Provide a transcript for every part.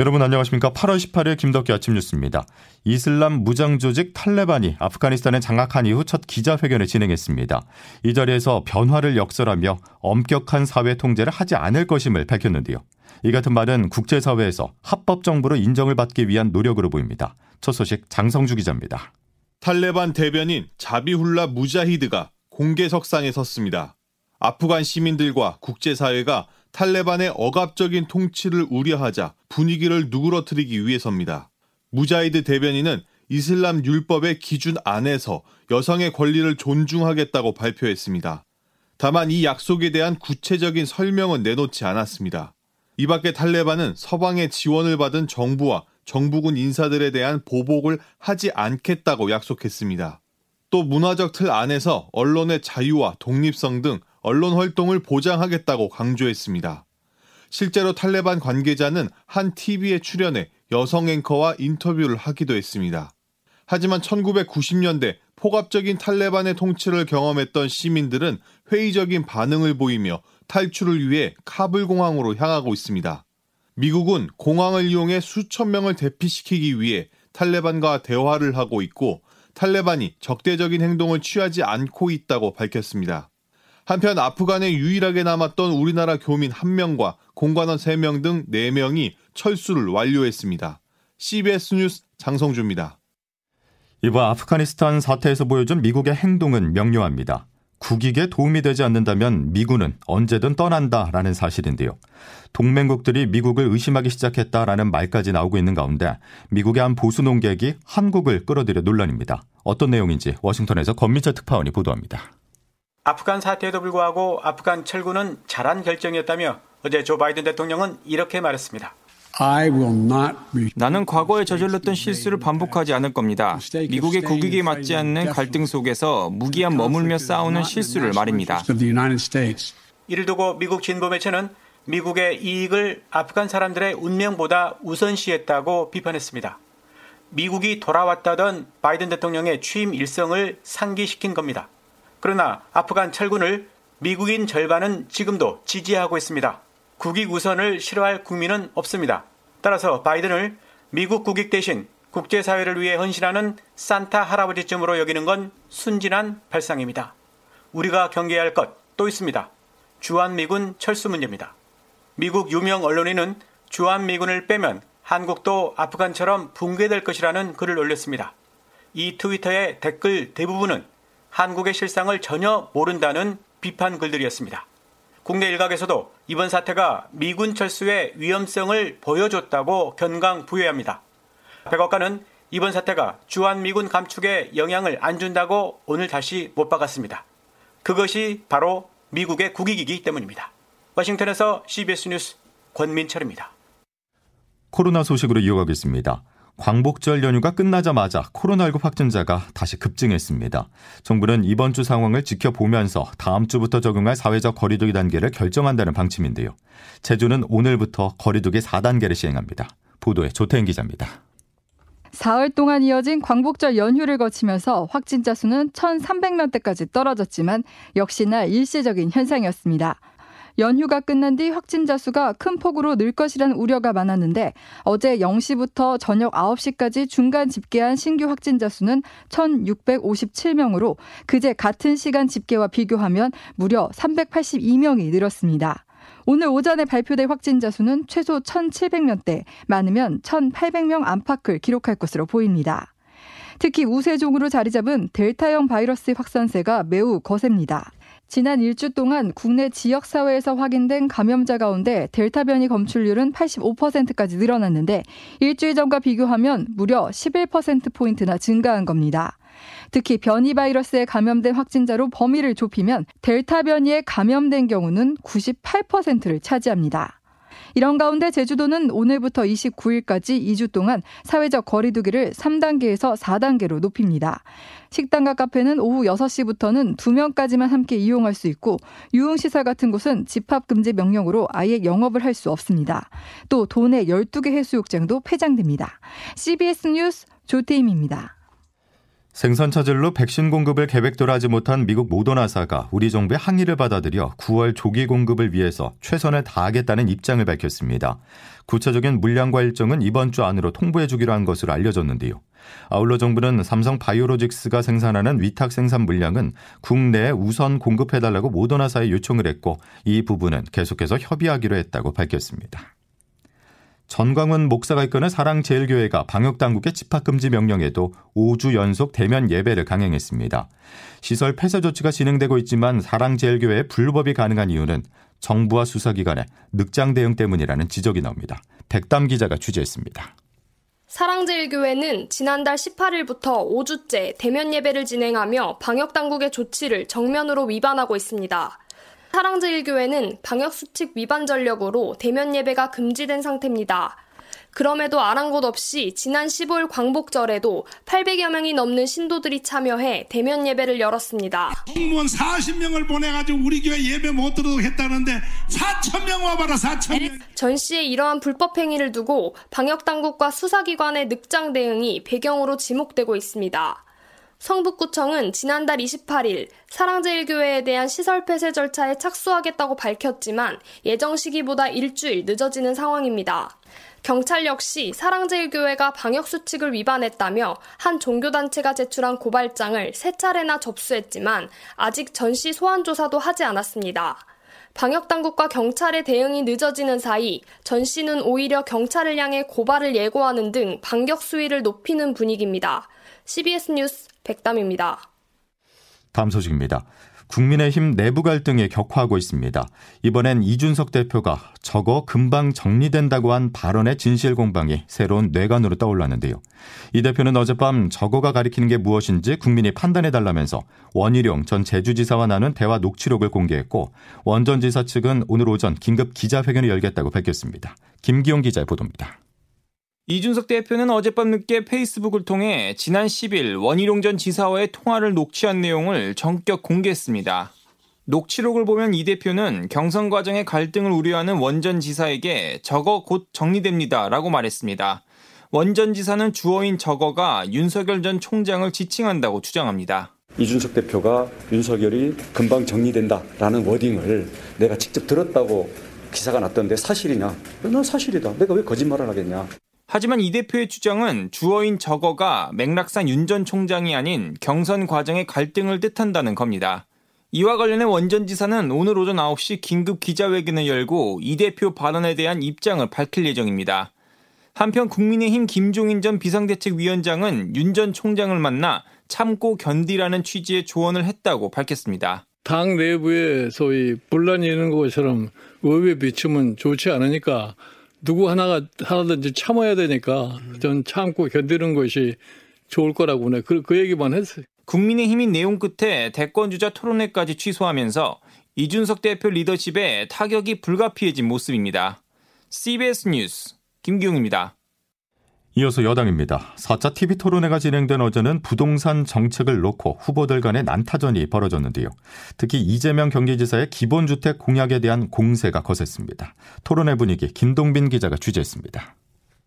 여러분 안녕하십니까? 8월 18일 김덕기 아침 뉴스입니다. 이슬람 무장 조직 탈레반이 아프가니스탄에 장악한 이후 첫 기자회견을 진행했습니다. 이 자리에서 변화를 역설하며 엄격한 사회 통제를 하지 않을 것임을 밝혔는데요. 이 같은 말은 국제사회에서 합법 정부로 인정을 받기 위한 노력으로 보입니다. 첫 소식 장성주 기자입니다. 탈레반 대변인 자비훌라 무자히드가 공개 석상에 섰습니다. 아프간 시민들과 국제사회가 탈레반의 억압적인 통치를 우려하자 분위기를 누그러뜨리기 위해서입니다. 무자히드 대변인은 이슬람 율법의 기준 안에서 여성의 권리를 존중하겠다고 발표했습니다. 다만 이 약속에 대한 구체적인 설명은 내놓지 않았습니다. 이 밖에 탈레반은 서방의 지원을 받은 정부와 정부군 인사들에 대한 보복을 하지 않겠다고 약속했습니다. 또 문화적 틀 안에서 언론의 자유와 독립성 등 언론 활동을 보장하겠다고 강조했습니다. 실제로 탈레반 관계자는 한 TV에 출연해 여성 앵커와 인터뷰를 하기도 했습니다. 하지만 1990년대 폭압적인 탈레반의 통치를 경험했던 시민들은 회의적인 반응을 보이며 탈출을 위해 카불 공항으로 향하고 있습니다. 미국은 공항을 이용해 수천 명을 대피시키기 위해 탈레반과 대화를 하고 있고 탈레반이 적대적인 행동을 취하지 않고 있다고 밝혔습니다. 한편 아프간에 유일하게 남았던 우리나라 교민 1명과 공관원 3명 등 4명이 철수를 완료했습니다. CBS 뉴스 장성주입니다. 이번 아프가니스탄 사태에서 보여준 미국의 행동은 명료합니다. 국익에 도움이 되지 않는다면 미군은 언제든 떠난다라는 사실인데요. 동맹국들이 미국을 의심하기 시작했다라는 말까지 나오고 있는 가운데 미국의 한 보수 농객이 한국을 끌어들여 논란입니다. 어떤 내용인지 워싱턴에서 권민철 특파원이 보도합니다. 아프간 사태에도 불구하고 아프간 철군은 잘한 결정이었다며 어제 조 바이든 대통령은 이렇게 말했습니다. 나는 과거에 저질렀던 실수를 반복하지 않을 겁니다. 미국의 국익에 맞지 않는 갈등 속에서 무기한 머물며 싸우는 실수를 말입니다. 이를 두고 미국 진보 매체는 미국의 이익을 아프간 사람들의 운명보다 우선시했다고 비판했습니다. 미국이 돌아왔다던 바이든 대통령의 취임 일성을 상기시킨 겁니다. 그러나 아프간 철군을 미국인 절반은 지금도 지지하고 있습니다. 국익 우선을 싫어할 국민은 없습니다. 따라서 바이든을 미국 국익 대신 국제사회를 위해 헌신하는 산타 할아버지쯤으로 여기는 건 순진한 발상입니다. 우리가 경계해야 할 것 또 있습니다. 주한미군 철수 문제입니다. 미국 유명 언론인은 주한미군을 빼면 한국도 아프간처럼 붕괴될 것이라는 글을 올렸습니다. 이 트위터의 댓글 대부분은 한국의 실상을 전혀 모른다는 비판 글들이었습니다. 국내 일각에서도 이번 사태가 미군 철수의 위험성을 보여줬다고 견강 부여합니다. 백악관은 이번 사태가 주한미군 감축에 영향을 안 준다고 오늘 다시 못 박았습니다. 그것이 바로 미국의 국익이기 때문입니다. 워싱턴에서 CBS 뉴스 권민철입니다. 코로나 소식으로 이어가겠습니다. 광복절 연휴가 끝나자마자 코로나19 확진자가 다시 급증했습니다. 정부는 이번 주 상황을 지켜보면서 다음 주부터 적용할 사회적 거리두기 단계를 결정한다는 방침인데요. 제주는 오늘부터 거리두기 4단계를 시행합니다. 보도에 조태인 기자입니다. 사흘 동안 이어진 광복절 연휴를 거치면서 확진자 수는 1,300명대까지 떨어졌지만 역시나 일시적인 현상이었습니다. 연휴가 끝난 뒤 확진자 수가 큰 폭으로 늘 것이라는 우려가 많았는데 어제 0시부터 저녁 9시까지 중간 집계한 신규 확진자 수는 1,657명으로 그제 같은 시간 집계와 비교하면 무려 382명이 늘었습니다. 오늘 오전에 발표된 확진자 수는 최소 1,700명대, 많으면 1,800명 안팎을 기록할 것으로 보입니다. 특히 우세종으로 자리 잡은 델타형 바이러스 확산세가 매우 거셉니다. 지난 일주 동안 국내 지역 사회에서 확인된 감염자 가운데 델타 변이 검출률은 85%까지 늘어났는데 일주일 전과 비교하면 무려 11%포인트나 증가한 겁니다. 특히 변이 바이러스에 감염된 확진자로 범위를 좁히면 델타 변이에 감염된 경우는 98%를 차지합니다. 이런 가운데 제주도는 오늘부터 29일까지 2주 동안 사회적 거리두기를 3단계에서 4단계로 높입니다. 식당과 카페는 오후 6시부터는 2명까지만 함께 이용할 수 있고 유흥시설 같은 곳은 집합금지 명령으로 아예 영업을 할 수 없습니다. 또 도내 12개 해수욕장도 폐장됩니다. CBS 뉴스 조태임입니다. 생선 차질로 백신 공급을 계획대로 하지 못한 미국 모더나사가 우리 정부의 항의를 받아들여 9월 조기 공급을 위해서 최선을 다하겠다는 입장을 밝혔습니다. 구체적인 물량과 일정은 이번 주 안으로 통보해 주기로 한 것으로 알려졌는데요. 아울러 정부는 삼성 바이오로직스가 생산하는 위탁 생산 물량은 국내에 우선 공급해달라고 모더나사에 요청을 했고 이 부분은 계속해서 협의하기로 했다고 밝혔습니다. 전광훈 목사가 이끄는 사랑제일교회가 방역당국의 집합금지 명령에도 5주 연속 대면 예배를 강행했습니다. 시설 폐쇄 조치가 진행되고 있지만 사랑제일교회의 불법이 가능한 이유는 정부와 수사기관의 늑장 대응 때문이라는 지적이 나옵니다. 백담 기자가 취재했습니다. 사랑제일교회는 지난달 18일부터 5주째 대면 예배를 진행하며 방역당국의 조치를 정면으로 위반하고 있습니다. 사랑제일교회는 방역수칙 위반 전력으로 대면 예배가 금지된 상태입니다. 그럼에도 아랑곳 없이 지난 15일 광복절에도 800여 명이 넘는 신도들이 참여해 대면 예배를 열었습니다. 공무원 40명을 보내가지고 우리 교회 예배 못 들어도 했다는데 4천 명 와봐라 4천 명. 전 씨의 이러한 불법 행위를 두고 방역 당국과 수사기관의 늑장 대응이 배경으로 지목되고 있습니다. 성북구청은 지난달 28일 사랑제일교회에 대한 시설 폐쇄 절차에 착수하겠다고 밝혔지만 예정 시기보다 일주일 늦어지는 상황입니다. 경찰 역시 사랑제일교회가 방역수칙을 위반했다며 한 종교단체가 제출한 고발장을 세 차례나 접수했지만 아직 전시 소환 조사도 하지 않았습니다. 방역당국과 경찰의 대응이 늦어지는 사이 전 씨는 오히려 경찰을 향해 고발을 예고하는 등 반격 수위를 높이는 분위기입니다. CBS 뉴스 백담입니다. 다음 소식입니다. 국민의힘 내부 갈등이 격화하고 있습니다. 이번엔 이준석 대표가 저거 금방 정리된다고 한 발언의 진실 공방이 새로운 뇌관으로 떠올랐는데요. 이 대표는 어젯밤 저거가 가리키는 게 무엇인지 국민이 판단해 달라면서 원희룡 전 제주지사와 나눈 대화 녹취록을 공개했고 원전 지사 측은 오늘 오전 긴급 기자회견을 열겠다고 밝혔습니다. 김기용 기자의 보도입니다. 이준석 대표는 어젯밤 늦게 페이스북을 통해 지난 10일 원희룡 전 지사와의 통화를 녹취한 내용을 전격 공개했습니다. 녹취록을 보면 이 대표는 경선 과정의 갈등을 우려하는 원 전 지사에게 저거 곧 정리됩니다 라고 말했습니다. 원 전 지사는 주어인 저거가 윤석열 전 총장을 지칭한다고 주장합니다. 이준석 대표가 윤석열이 금방 정리된다라는 워딩을 내가 직접 들었다고 기사가 났던데 사실이냐? 난 사실이다. 내가 왜 거짓말을 하겠냐? 하지만 이 대표의 주장은 주어인 저거가 맥락상 윤 전 총장이 아닌 경선 과정의 갈등을 뜻한다는 겁니다. 이와 관련해 원전 지사는 오늘 오전 9시 긴급 기자회견을 열고 이 대표 발언에 대한 입장을 밝힐 예정입니다. 한편 국민의힘 김종인 전 비상대책위원장은 윤 전 총장을 만나 참고 견디라는 취지의 조언을 했다고 밝혔습니다. 당 내부에 소위 분란이 있는 것처럼 의회 비추면 좋지 않으니까 누구 하나가 하나든지 참아야 되니까 전 참고 견디는 것이 좋을 거라고 네. 그, 그 얘기만 했어요. 국민의힘이 내용 끝에 대권 주자 토론회까지 취소하면서 이준석 대표 리더십에 타격이 불가피해진 모습입니다. CBS 뉴스 김기웅입니다. 이어서 여당입니다. 4차 TV 토론회가 진행된 어제는 부동산 정책을 놓고 후보들 간의 난타전이 벌어졌는데요. 특히 이재명 경기지사의 기본주택 공약에 대한 공세가 거셌습니다. 토론회 분위기 김동빈 기자가 취재했습니다.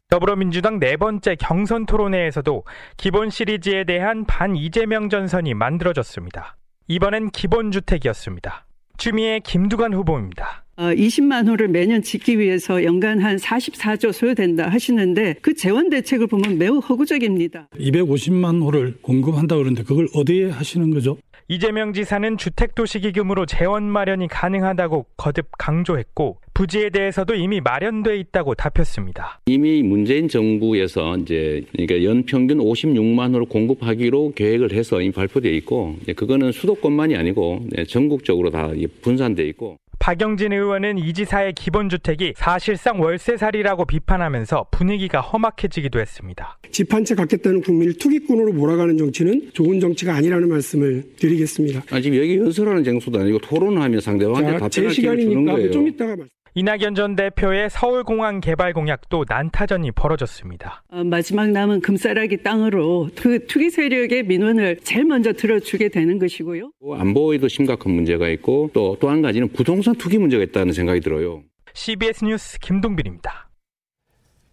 더불어민주당 네 번째 경선 토론회에서도 기본 시리즈에 대한 반 이재명 전선이 만들어졌습니다. 이번엔 기본주택이었습니다. 추미애 김두관 후보입니다. 20만 호를 매년 짓기 위해서 연간 한 44조 소요된다 하시는데 그 재원 대책을 보면 매우 허구적입니다. 250만 호를 공급한다 그러는데 그걸 어디에 하시는 거죠? 이재명 지사는 주택도시기금으로 재원 마련이 가능하다고 거듭 강조했고 부지에 대해서도 이미 마련돼 있다고 답했습니다. 이미 문재인 정부에서 이제 그러니까 연평균 56만 호를 공급하기로 계획을 해서 이미 발표돼 있고 그거는 수도권만이 아니고 전국적으로 다 분산돼 있고 박영진 의원은 이 지사의 기본주택이 사실상 월세살이라고 비판하면서 분위기가 험악해지기도 했습니다. 집 한 채 갖겠다는 국민을 투기꾼으로 몰아가는 정치는 좋은 정치가 아니라는 말씀을 드리겠습니다. 아, 지금 여기 연설하는 장소도 아니고 토론하며 상대방한테 답변할 기회를 주는 거예요. 좀 이따가 말씀. 이낙연 전 대표의 서울공항 개발 공약도 난타전이 벌어졌습니다. 어, 마지막 남은 금싸라기 땅으로 그 투기 세력의 민원을 제일 먼저 들어주게 되는 것이고요. 안보에도 심각한 문제가 있고 또 또 한 가지는 부동산 투기 문제가 있다는 생각이 들어요. CBS 뉴스 김동빈입니다.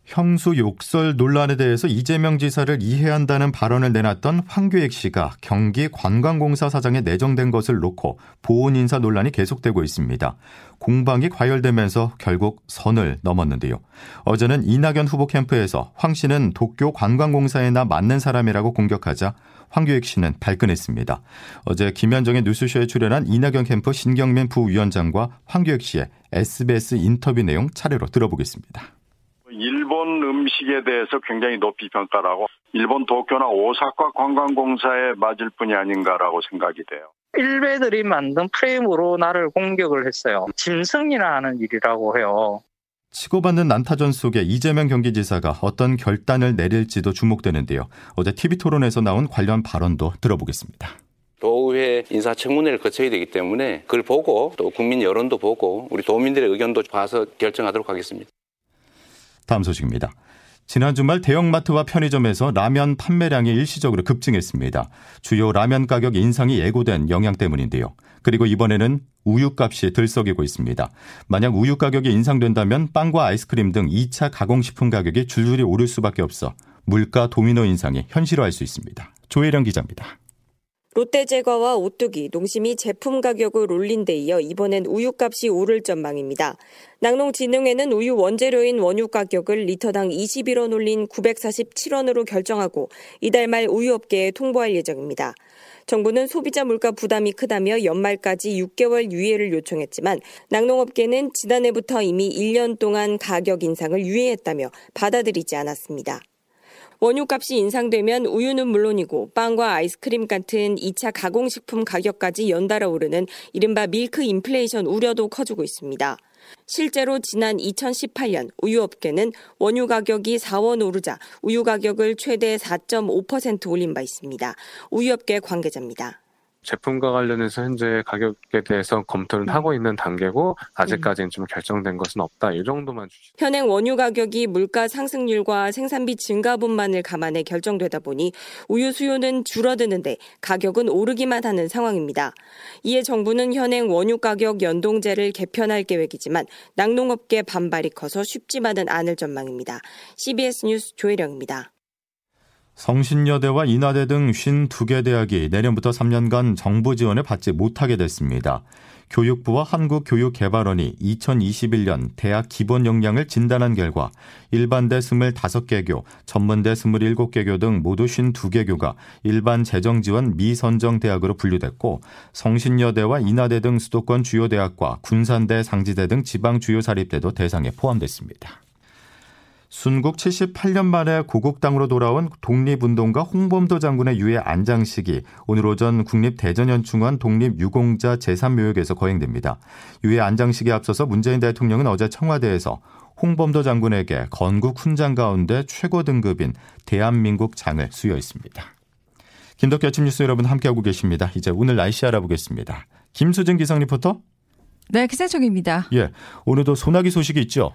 형수 욕설 논란에 대해서 이재명 지사를 이해한다는 발언을 내놨던 황교익 씨가 경기 관광공사 사장에 내정된 것을 놓고 보훈 인사 논란이 계속되고 있습니다. 공방이 과열되면서 결국 선을 넘었는데요. 어제는 이낙연 후보 캠프에서 황 씨는 도쿄 관광공사에나 맞는 사람이라고 공격하자 황교익 씨는 발끈했습니다. 어제 김현정의 뉴스쇼에 출연한 이낙연 캠프 신경민 부위원장과 황교익 씨의 SBS 인터뷰 내용 차례로 들어보겠습니다. 일본 음식에 대해서 굉장히 높이 평가를 하고 일본 도쿄나 오사카 관광공사에 맞을 뿐이 아닌가라고 생각이 돼요. 일베들이 만든 프레임으로 나를 공격을 했어요. 짐승이나 하는 일이라고 해요. 치고받는 난타전 속에 이재명 경기지사가 어떤 결단을 내릴지도 주목되는데요. 어제 TV 토론에서 나온 관련 발언도 들어보겠습니다. 도의회 인사청문회를 거쳐야 되기 때문에 그걸 보고 또 국민 여론도 보고 우리 도민들의 의견도 봐서 결정하도록 하겠습니다. 다음 소식입니다. 지난 주말 대형마트와 편의점에서 라면 판매량이 일시적으로 급증했습니다. 주요 라면 가격 인상이 예고된 영향 때문인데요. 그리고 이번에는 우유값이 들썩이고 있습니다. 만약 우유 가격이 인상된다면 빵과 아이스크림 등 2차 가공식품 가격이 줄줄이 오를 수밖에 없어 물가 도미노 인상이 현실화할 수 있습니다. 조혜령 기자입니다. 롯데 제과와 오뚜기, 농심이 제품 가격을 올린 데 이어 이번엔 우유값이 오를 전망입니다. 낙농진흥회는 우유 원재료인 원유 가격을 리터당 21원 올린 947원으로 결정하고 이달 말 우유업계에 통보할 예정입니다. 정부는 소비자 물가 부담이 크다며 연말까지 6개월 유예를 요청했지만 낙농업계는 지난해부터 이미 1년 동안 가격 인상을 유예했다며 받아들이지 않았습니다. 원유값이 인상되면 우유는 물론이고 빵과 아이스크림 같은 2차 가공식품 가격까지 연달아 오르는 이른바 밀크 인플레이션 우려도 커지고 있습니다. 실제로 지난 2018년 우유업계는 원유 가격이 4원 오르자 우유 가격을 최대 4.5% 올린 바 있습니다. 우유업계 관계자입니다. 제품과 관련해서 현재 가격에 대해서 검토를 하고 있는 단계고 아직까지는 좀 결정된 것은 없다. 이 정도만 주시. 현행 원유 가격이 물가 상승률과 생산비 증가분만을 감안해 결정되다 보니 우유 수요는 줄어드는데 가격은 오르기만 하는 상황입니다. 이에 정부는 현행 원유 가격 연동제를 개편할 계획이지만 낙농업계 반발이 커서 쉽지만은 않을 전망입니다. CBS 뉴스 조혜령입니다. 성신여대와 인하대 등 52개 대학이 내년부터 3년간 정부 지원을 받지 못하게 됐습니다. 교육부와 한국교육개발원이 2021년 대학 기본 역량을 진단한 결과 일반대 25개교, 전문대 27개교 등 모두 52개교가 일반 재정 지원 미선정 대학으로 분류됐고 성신여대와 인하대 등 수도권 주요 대학과 군산대, 상지대 등 지방 주요 사립대도 대상에 포함됐습니다. 순국 78년 만에 고국당으로 돌아온 독립운동가 홍범도 장군의 유해 안장식이 오늘 오전 국립대전연충원 독립유공자 제3묘역에서 거행됩니다. 유해 안장식에 앞서서 문재인 대통령은 어제 청와대에서 홍범도 장군에게 건국 훈장 가운데 최고 등급인 대한민국 장을 수여했습니다. 김덕기 아침 뉴스 여러분 함께하고 계십니다. 이제 오늘 날씨 알아보겠습니다. 김수진 기상 리포터. 네, 기상청입니다. 예, 오늘도 소나기 소식이 있죠.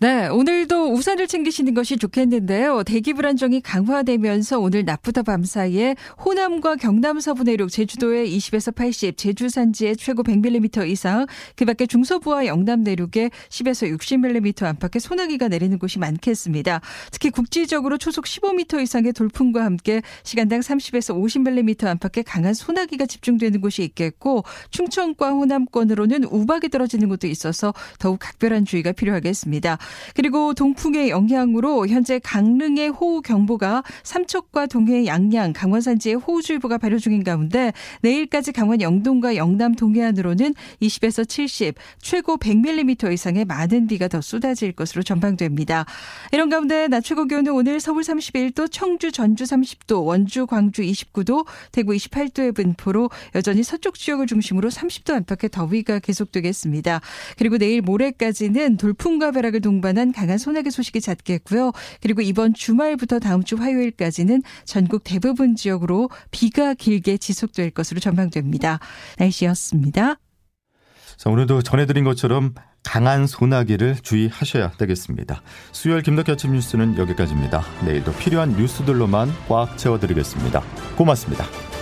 네, 오늘도 우산을 챙기시는 것이 좋겠는데요. 대기 불안정이 강화되면서 오늘 낮부터 밤 사이에 호남과 경남 서부 내륙, 제주도에 20에서 80, 제주 산지에 최고 100mm 이상, 그 밖에 중서부와 영남 내륙에 10에서 60mm 안팎의 소나기가 내리는 곳이 많겠습니다. 특히 국지적으로 초속 15m 이상의 돌풍과 함께 시간당 30에서 50mm 안팎의 강한 소나기가 집중되는 곳이 있겠고 충청과 호남권으로는 우박이 떨어지는 곳도 있어서 더욱 각별한 주의가 필요하겠습니다. 그리고 동풍의 영향으로 현재 강릉의 호우 경보가 삼척과 동해 양양, 강원 산지에 호우주의보가 발효 중인 가운데 내일까지 강원 영동과 영남 동해안으로는 20에서 70, 최고 100mm 이상의 많은 비가 더 쏟아질 것으로 전망됩니다. 이런 가운데 낮 최고 기온은 오늘 서울 31도, 청주, 전주 30도, 원주, 광주 29도, 대구 28도의 분포로 여전히 서쪽 지역을 중심으로 30도 안팎의 더위가 계속되겠습니다. 그리고 내일 모레까지는 돌풍과 벼락을 동반한 강한 소나기 소식이 잦겠고요. 그리고 이번 주말부터 다음 주 화요일까지는 전국 대부분 지역으로 비가 길게 지속될 것으로 전망됩니다. 날씨였습니다. 자, 오늘도 전해드린 것처럼 강한 소나기를 주의하셔야 되겠습니다. 수요일 김덕기 아침 뉴스는 여기까지입니다. 내일도 필요한 뉴스들로만 꽉 채워드리겠습니다. 고맙습니다.